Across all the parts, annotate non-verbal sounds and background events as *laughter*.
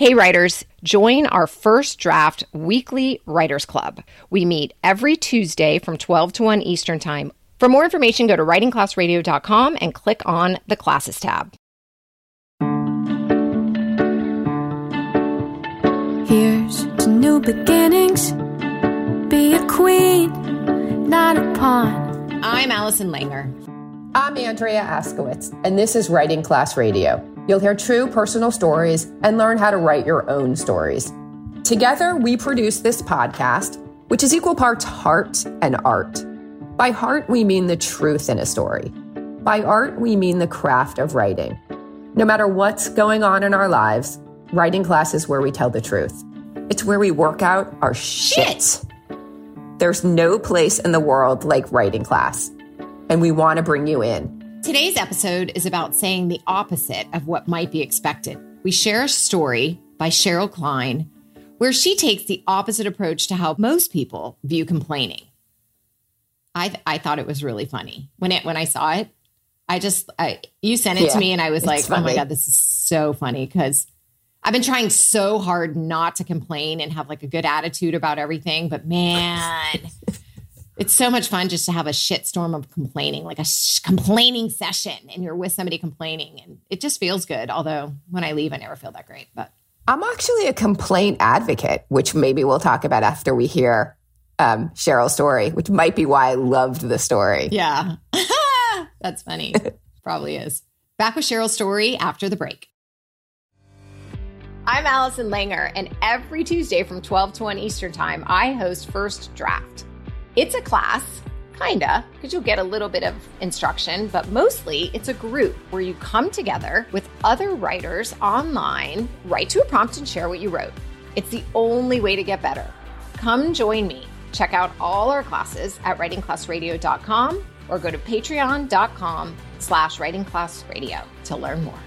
Hey, writers, join our first draft weekly writers club. We meet every Tuesday from 12 to 1 Eastern Time. For more information, go to writingclassradio.com and click on the classes tab. Here's to new beginnings. Be a queen, not a pawn. I'm Allison Langer. I'm Andrea Askowitz, and this is Writing Class Radio. You'll hear true personal stories and learn how to write your own stories. Together, we produce this podcast, which is equal parts heart and art. By heart, we mean the truth in a story. By art, we mean the craft of writing. No matter what's going on in our lives, writing class is where we tell the truth. It's where we work out our shit. shit. There's no place in the world like writing class and we want to bring you in. Today's episode is about saying the opposite of what might be expected. We share a story by Cheryl Klein where she takes the opposite approach to how most people view complaining. I I thought it was really funny when it when I saw it. I just I, you sent it yeah, to me and I was like, funny. oh my god, this is so funny because I've been trying so hard not to complain and have like a good attitude about everything, but man, *laughs* it's so much fun just to have a shitstorm of complaining, like a sh- complaining session, and you're with somebody complaining, and it just feels good. Although when I leave, I never feel that great. But I'm actually a complaint advocate, which maybe we'll talk about after we hear um, Cheryl's story, which might be why I loved the story. Yeah, *laughs* that's funny. *laughs* Probably is. Back with Cheryl's story after the break. I'm Allison Langer, and every Tuesday from 12 to 1 Eastern Time, I host First Draft it's a class, kinda, because you'll get a little bit of instruction, but mostly it's a group where you come together with other writers online, write to a prompt and share what you wrote. It's the only way to get better. Come join me. Check out all our classes at writingclassradio.com or go to patreon.com slash writingclassradio to learn more.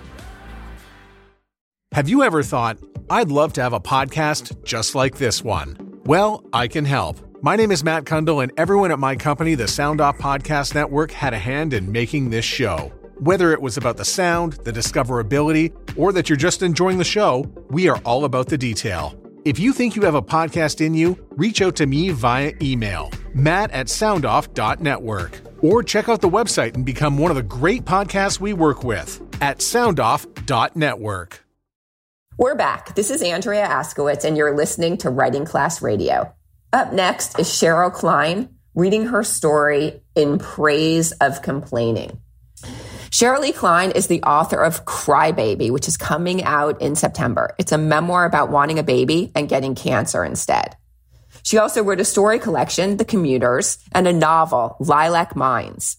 Have you ever thought, I'd love to have a podcast just like this one? Well, I can help. My name is Matt Cundill, and everyone at my company, the Sound Off Podcast Network, had a hand in making this show. Whether it was about the sound, the discoverability, or that you're just enjoying the show, we are all about the detail. If you think you have a podcast in you, reach out to me via email, matt at soundoff.network, or check out the website and become one of the great podcasts we work with at soundoff.network. We're back. This is Andrea Askowitz, and you're listening to Writing Class Radio. Up next is Cheryl Klein reading her story in praise of complaining. Cheryl E. Klein is the author of Crybaby, which is coming out in September. It's a memoir about wanting a baby and getting cancer instead. She also wrote a story collection, The Commuters, and a novel, Lilac Mines.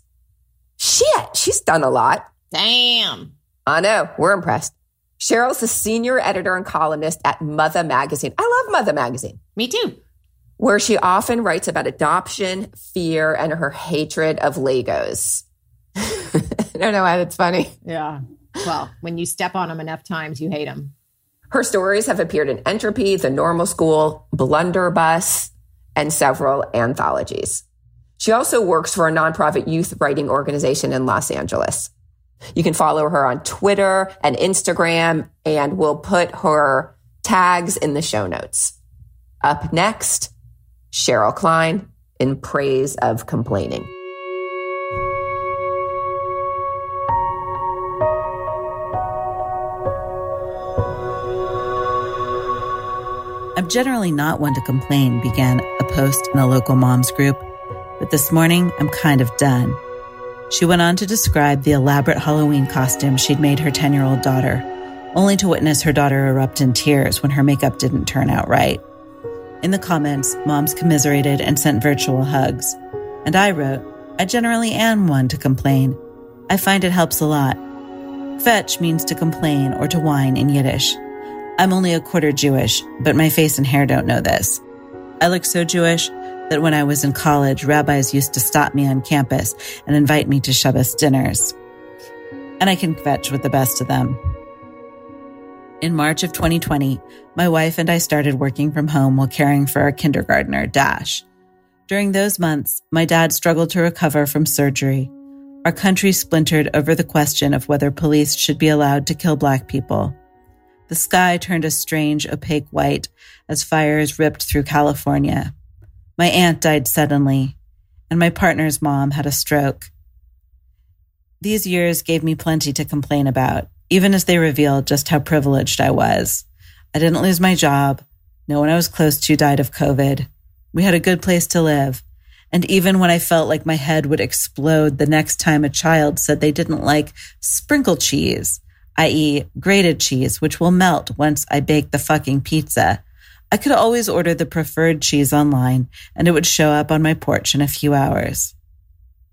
Shit, she's done a lot. Damn. I know, we're impressed. Cheryl's the senior editor and columnist at Mutha Magazine. I love Mutha Magazine. Me too where she often writes about adoption, fear, and her hatred of Legos. *laughs* I don't know why that's funny. Yeah. Well, when you step on them enough times, you hate them. Her stories have appeared in Entropy, The Normal School, Blunderbuss, and several anthologies. She also works for a nonprofit youth writing organization in Los Angeles. You can follow her on Twitter and Instagram, and we'll put her tags in the show notes. Up next, Cheryl Klein in praise of complaining. I'm generally not one to complain, began a post in a local mom's group, but this morning I'm kind of done. She went on to describe the elaborate Halloween costume she'd made her 10 year old daughter, only to witness her daughter erupt in tears when her makeup didn't turn out right. In the comments, moms commiserated and sent virtual hugs. And I wrote, I generally am one to complain. I find it helps a lot. Kvetch means to complain or to whine in Yiddish. I'm only a quarter Jewish, but my face and hair don't know this. I look so Jewish that when I was in college, rabbis used to stop me on campus and invite me to Shabbos dinners. And I can kvetch with the best of them. In March of 2020, my wife and I started working from home while caring for our kindergartner, Dash. During those months, my dad struggled to recover from surgery. Our country splintered over the question of whether police should be allowed to kill Black people. The sky turned a strange, opaque white as fires ripped through California. My aunt died suddenly, and my partner's mom had a stroke. These years gave me plenty to complain about, even as they revealed just how privileged I was. I didn't lose my job. No one I was close to died of COVID. We had a good place to live. And even when I felt like my head would explode the next time a child said they didn't like sprinkle cheese, i.e., grated cheese, which will melt once I bake the fucking pizza, I could always order the preferred cheese online and it would show up on my porch in a few hours.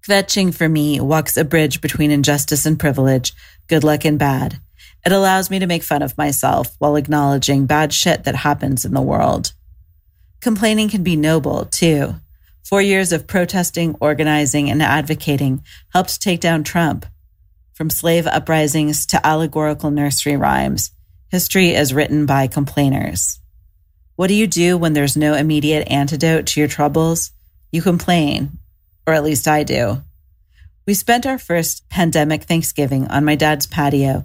Kvetching for me walks a bridge between injustice and privilege, good luck and bad. It allows me to make fun of myself while acknowledging bad shit that happens in the world. Complaining can be noble, too. Four years of protesting, organizing, and advocating helped take down Trump. From slave uprisings to allegorical nursery rhymes, history is written by complainers. What do you do when there's no immediate antidote to your troubles? You complain, or at least I do. We spent our first pandemic Thanksgiving on my dad's patio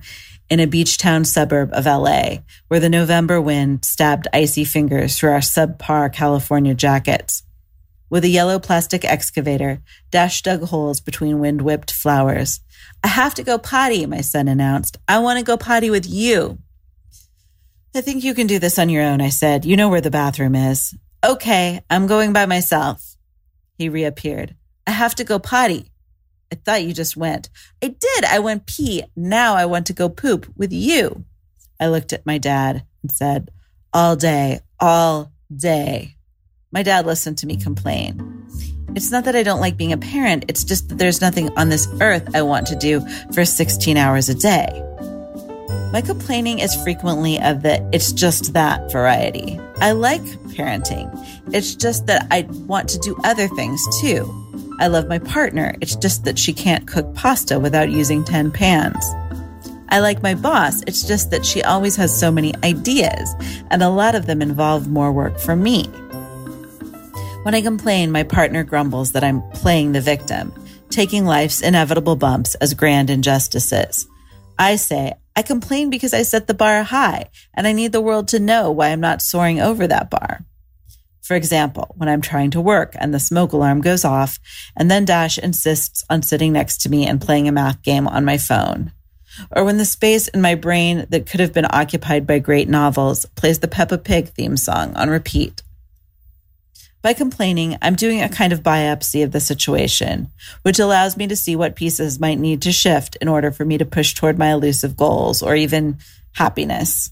in a beach town suburb of LA, where the November wind stabbed icy fingers through our subpar California jackets. With a yellow plastic excavator, Dash dug holes between wind whipped flowers. I have to go potty, my son announced. I want to go potty with you. I think you can do this on your own, I said. You know where the bathroom is. Okay, I'm going by myself. He reappeared. I have to go potty. I thought you just went. I did. I went pee. Now I want to go poop with you. I looked at my dad and said, All day, all day. My dad listened to me complain. It's not that I don't like being a parent, it's just that there's nothing on this earth I want to do for 16 hours a day. My complaining is frequently of the it's just that variety. I like parenting. It's just that I want to do other things too. I love my partner. It's just that she can't cook pasta without using 10 pans. I like my boss. It's just that she always has so many ideas, and a lot of them involve more work for me. When I complain, my partner grumbles that I'm playing the victim, taking life's inevitable bumps as grand injustices. I say, I complain because I set the bar high and I need the world to know why I'm not soaring over that bar. For example, when I'm trying to work and the smoke alarm goes off, and then Dash insists on sitting next to me and playing a math game on my phone. Or when the space in my brain that could have been occupied by great novels plays the Peppa Pig theme song on repeat. By complaining, I'm doing a kind of biopsy of the situation, which allows me to see what pieces might need to shift in order for me to push toward my elusive goals or even happiness.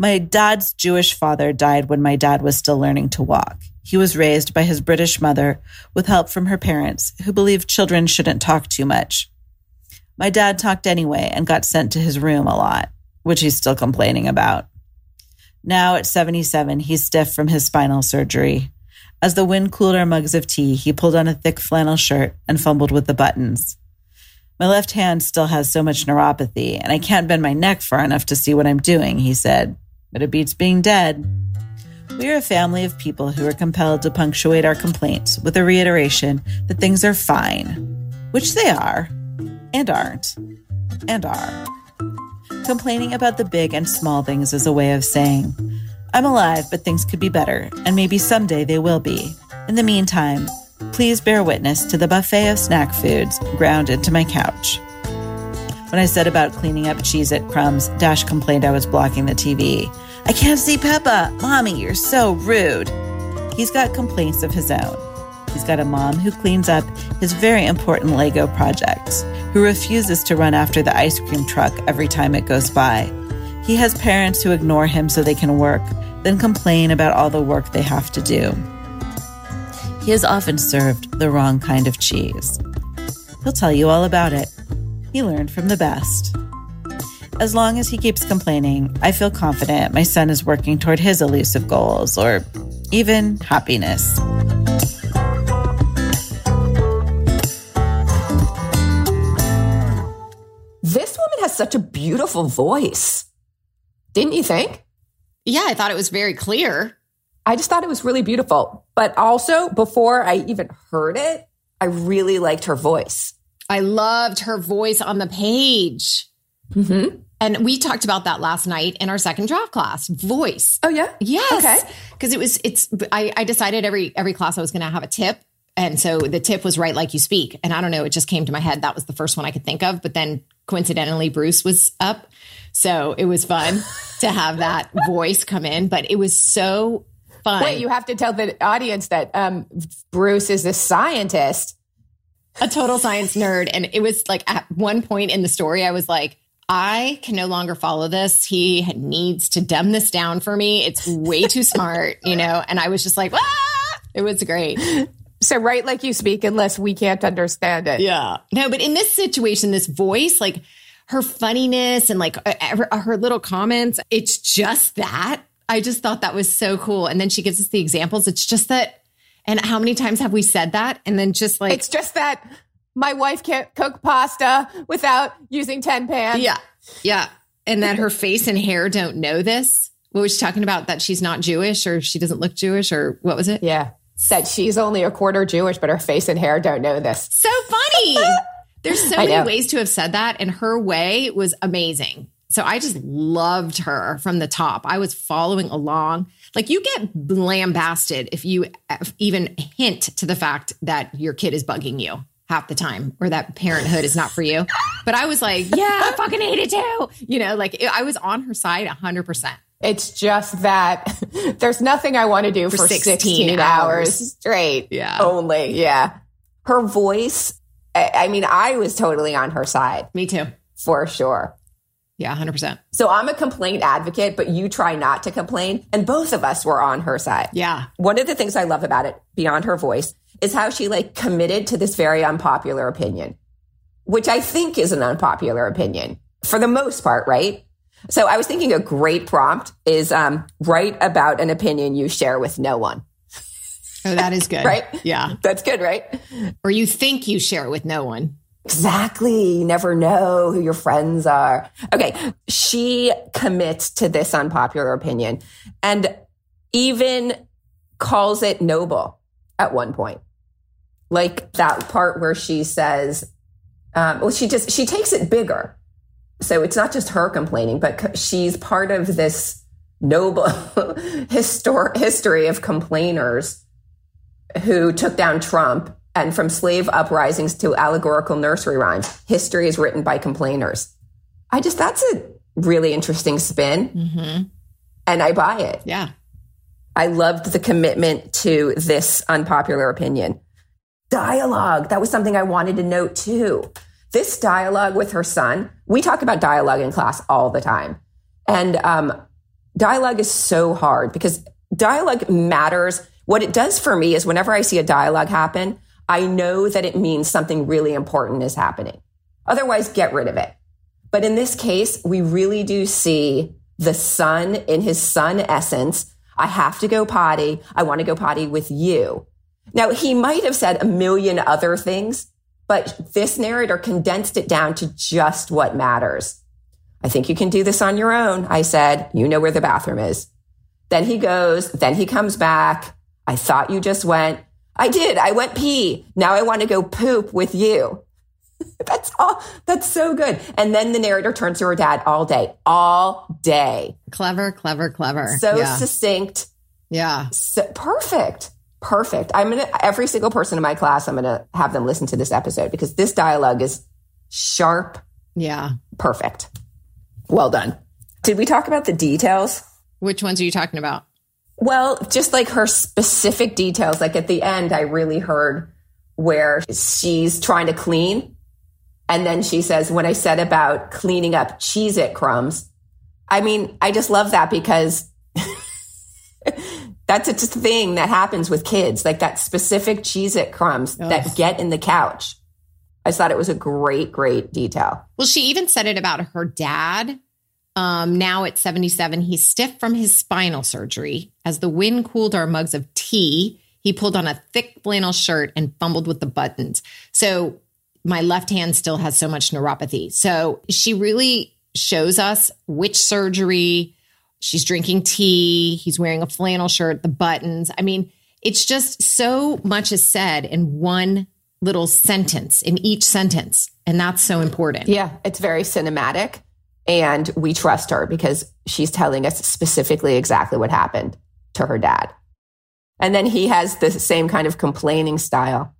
My dad's Jewish father died when my dad was still learning to walk. He was raised by his British mother with help from her parents, who believed children shouldn't talk too much. My dad talked anyway and got sent to his room a lot, which he's still complaining about. Now at 77, he's stiff from his spinal surgery. As the wind cooled our mugs of tea, he pulled on a thick flannel shirt and fumbled with the buttons. My left hand still has so much neuropathy, and I can't bend my neck far enough to see what I'm doing, he said. But it beats being dead. We are a family of people who are compelled to punctuate our complaints with a reiteration that things are fine, which they are, and aren't, and are. Complaining about the big and small things is a way of saying, I'm alive, but things could be better, and maybe someday they will be. In the meantime, please bear witness to the buffet of snack foods ground into my couch. When I said about cleaning up Cheez It crumbs, Dash complained I was blocking the TV. I can't see Peppa! Mommy, you're so rude! He's got complaints of his own. He's got a mom who cleans up his very important Lego projects, who refuses to run after the ice cream truck every time it goes by. He has parents who ignore him so they can work, then complain about all the work they have to do. He is often served the wrong kind of cheese. He'll tell you all about it. He learned from the best. As long as he keeps complaining, I feel confident my son is working toward his elusive goals or even happiness. This woman has such a beautiful voice. Didn't you think? Yeah, I thought it was very clear. I just thought it was really beautiful. But also, before I even heard it, I really liked her voice. I loved her voice on the page. Mm-hmm. And we talked about that last night in our second draft class. Voice. Oh yeah. Yes. Okay. Because it was it's I, I decided every every class I was gonna have a tip. And so the tip was write like you speak. And I don't know, it just came to my head. That was the first one I could think of. But then coincidentally, Bruce was up. So it was fun *laughs* to have that voice come in. But it was so fun. Wait, you have to tell the audience that um, Bruce is a scientist. a total science nerd. And it was like at one point in the story, I was like, I can no longer follow this. He needs to dumb this down for me. It's way too smart, you know? And I was just like, ah! it was great. So write like you speak unless we can't understand it. Yeah. No, but in this situation, this voice, like her funniness and like uh, her, her little comments, it's just that. I just thought that was so cool. And then she gives us the examples. It's just that. And how many times have we said that? And then just like, It's just that my wife can't cook pasta without using 10 pans. Yeah. Yeah. And that her face and hair don't know this. What was she talking about? That she's not Jewish or she doesn't look Jewish or what was it? Yeah. Said she's only a quarter Jewish, but her face and hair don't know this. So funny. *laughs* There's so many ways to have said that. And her way was amazing. So I just loved her from the top. I was following along. Like you get lambasted if you even hint to the fact that your kid is bugging you half the time or that parenthood is not for you. But I was like, yeah, I fucking hate it too. You know, like I was on her side 100%. It's just that *laughs* there's nothing I want to do for, 16, 16 hours. hours. straight. Yeah. Only. Yeah. Her voice, I, I mean, I was totally on her side Me too. for sure. Yeah, 100%. So I'm a complaint advocate, but you try not to complain. And both of us were on her side. Yeah. One of the things I love about it, beyond her voice, is how she like committed to this very unpopular opinion, which I think is an unpopular opinion for the most part, right? So I was thinking a great prompt is um, write about an opinion you share with no one. Oh, that is *laughs* good. Right? Yeah. That's good, right? Or you think you share it with no one. Exactly. You never know who your friends are. Okay. She commits to this unpopular opinion and even calls it noble at one point. Like that part where she says, um, well, she just, she takes it bigger. So it's not just her complaining, but she's part of this noble *laughs* histor- history of complainers who took down Trump. And from slave uprisings to allegorical nursery rhymes, history is written by complainers. I just, that's a really interesting spin. Mm-hmm. And I buy it. Yeah. I loved the commitment to this unpopular opinion. Dialogue. That was something I wanted to note too. This dialogue with her son, we talk about dialogue in class all the time. And um, dialogue is so hard because dialogue matters. What it does for me is whenever I see a dialogue happen, I know that it means something really important is happening. Otherwise, get rid of it. But in this case, we really do see the son in his son essence. I have to go potty. I want to go potty with you. Now, he might have said a million other things, but this narrator condensed it down to just what matters. I think you can do this on your own. I said, you know where the bathroom is. Then he goes, then he comes back. I thought you just went. I did. I went pee. Now I want to go poop with you. *laughs* That's all. That's so good. And then the narrator turns to her dad all day, all day. Clever, clever, clever. So yeah. succinct. yeah. So, perfect. Perfect. I'm going to, every single person in my class, I'm going to have them listen to this episode because this dialogue is sharp, Yeah. perfect. Well done. Did we talk about the details? Which ones are you talking about? Well, just like her specific details, like at the end, I really heard where she's trying to clean. And then she says, when I said about cleaning up Cheez It crumbs, I mean, I just love that because *laughs* that's just a thing that happens with kids, like that specific Cheez It crumbs that get in the couch. I thought it was a great, great detail. Well, she even said it about her dad. Um, now at 77, he's stiff from his spinal surgery. As the wind cooled our mugs of tea, he pulled on a thick flannel shirt and fumbled with the buttons. So my left hand still has so much neuropathy. So she really shows us which surgery. She's drinking tea. He's wearing a flannel shirt, the buttons. I mean, it's just so much is said in one little sentence, in each sentence. And that's so important. Yeah, it's very cinematic. And we trust her because she's telling us specifically exactly what happened to her dad. And then he has the same kind of complaining style.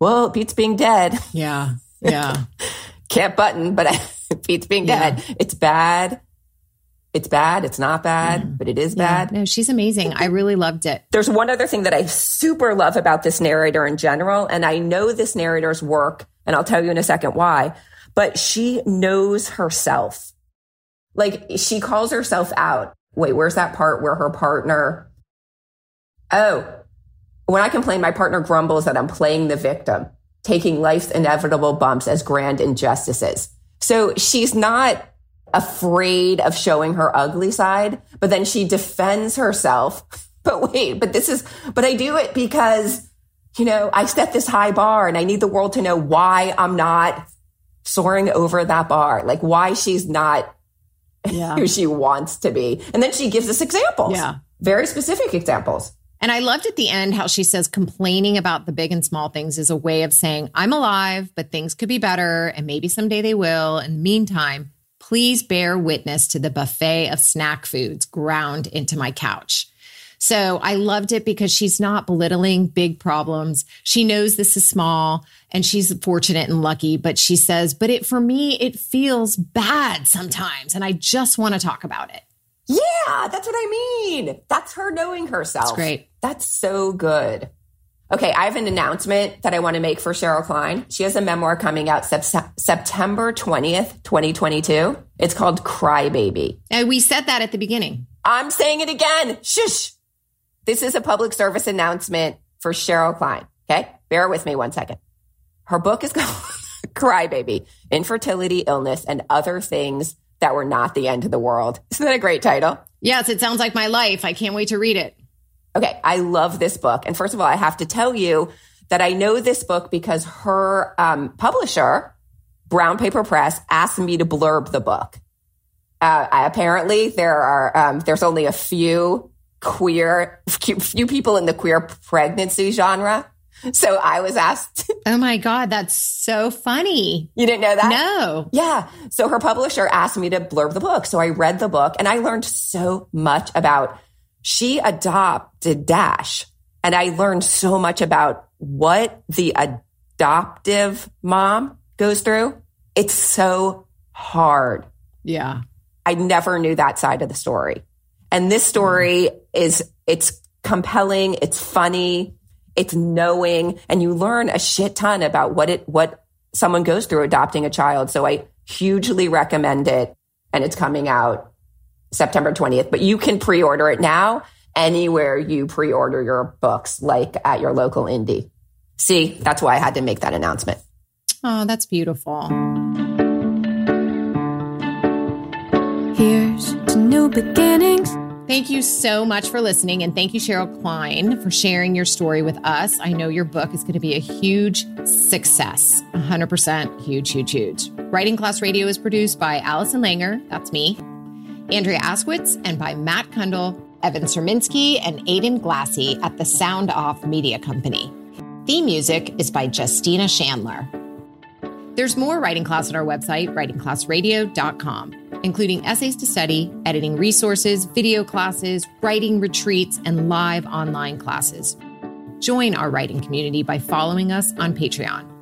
Well, Pete's being dead. Yeah. Yeah. *laughs* Can't button, but *laughs* Pete's being Yeah. dead. It's bad. It's bad. It's not bad, mm. but it is bad. No, she's amazing. I really loved it. There's one other thing that I super love about this narrator in general, and I know this narrator's work, and I'll tell you in a second why, but she knows herself. Like she calls herself out. Wait, where's that part where her partner? Oh, when I complain, my partner grumbles that I'm playing the victim, taking life's inevitable bumps as grand injustices. So she's not afraid of showing her ugly side, but then she defends herself. *laughs* But wait, but this is, but I do it because, you know, I set this high bar and I need the world to know why I'm not soaring over that bar, like why she's not Yeah. *laughs* who she wants to be. And then she gives us examples. Yeah. Very specific examples. And I loved at the end how she says complaining about the big and small things is a way of saying, I'm alive, but things could be better. And maybe someday they will. In the meantime, please bear witness to the buffet of snack foods ground into my couch. So I loved it because she's not belittling big problems. She knows this is small and she's fortunate and lucky, but she says, but it for me, it feels bad sometimes. And I just want to talk about it. Yeah, that's what I mean. That's her knowing herself. That's great. That's so good. Okay, I have an announcement that I want to make for Cheryl Klein. She has a memoir coming out sep- September 20th, 2022. It's called Crybaby. And uh, we said that at the beginning. I'm saying it again. Shush. This is a public service announcement for Cheryl Klein. Okay. Bear with me one second. Her book is *laughs* called Crybaby Infertility, Illness, and Other Things That Were Not the End of the World. Isn't that a great title? Yes, it sounds like my life. I can't wait to read it. Okay. I love this book. And first of all, I have to tell you that I know this book because her um, publisher, Brown Paper Press, asked me to blurb the book. Uh, I, apparently, there are um, there's only a few queer few, few people in the queer pregnancy genre. So I was asked. *laughs* Oh my God, that's so funny. you didn't know that? No. Yeah. So her publisher asked me to blurb the book. So I read the book and I learned so much about she adopted Dash. And I learned so much about what the adoptive mom goes through. It's so hard. Yeah. I never knew that side of the story. And this story is, it's compelling. It's funny. It's knowing and you learn a shit ton about what it, what someone goes through adopting a child. So I hugely recommend it and it's coming out September 20th, but you can pre-order it now anywhere you pre-order your books, like at your local indie. See, that's why I had to make that announcement. Oh, that's beautiful. Here's to new beginnings. Thank you so much for listening. And thank you, Cheryl Klein, for sharing your story with us. I know your book is going to be a huge success 100% huge, huge, huge. Writing Class Radio is produced by Allison Langer, that's me, Andrea Askowitz, and by Matt Cundill, Evan Surminski, and Aidan Glassey at the Sound Off Media Company. Theme music is by Justina Shandler. There's more writing class on our website, writingclassradio.com, including essays to study, editing resources, video classes, writing retreats, and live online classes. Join our writing community by following us on Patreon.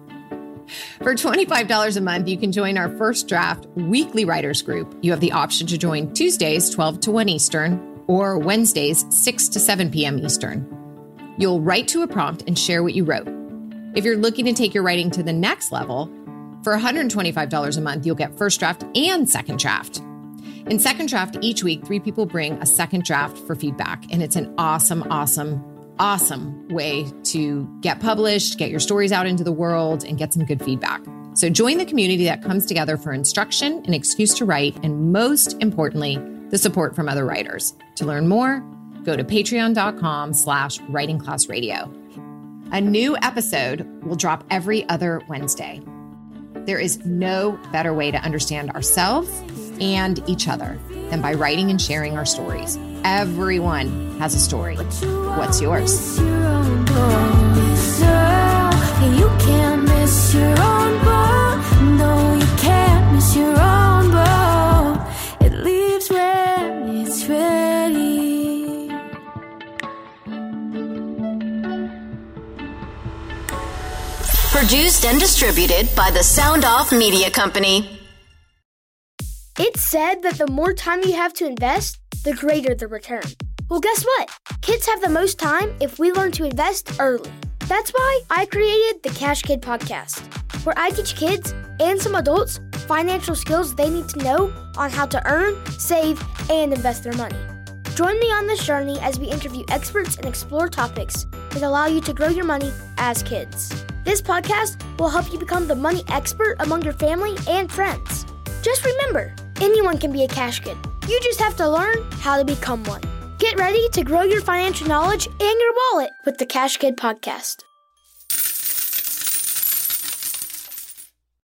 For $25 a month, you can join our first draft weekly writers group. You have the option to join Tuesdays, 12 to 1 Eastern, or Wednesdays, 6 to 7 p.m. Eastern. You'll write to a prompt and share what you wrote. If you're looking to take your writing to the next level, for $125 a month, you'll get first draft and second draft. In second draft, each week, three people bring a second draft for feedback. And it's an awesome, awesome, awesome way to get published, get your stories out into the world, and get some good feedback. So join the community that comes together for instruction, an excuse to write, and most importantly, the support from other writers. To learn more, go to patreon.com slash writingclassradio. A new episode will drop every other Wednesday. There is no better way to understand ourselves and each other than by writing and sharing our stories. Everyone has a story. What's yours? Produced and distributed by the Sound Off Media Company. It's said that the more time you have to invest, the greater the return. Well, guess what? Kids have the most time if we learn to invest early. That's why I created the Cash Kid podcast, where I teach kids and some adults financial skills they need to know on how to earn, save, and invest their money. Join me on this journey as we interview experts and explore topics that allow you to grow your money as kids. This podcast will help you become the money expert among your family and friends. Just remember, anyone can be a cash kid. You just have to learn how to become one. Get ready to grow your financial knowledge and your wallet with the Cash Kid podcast.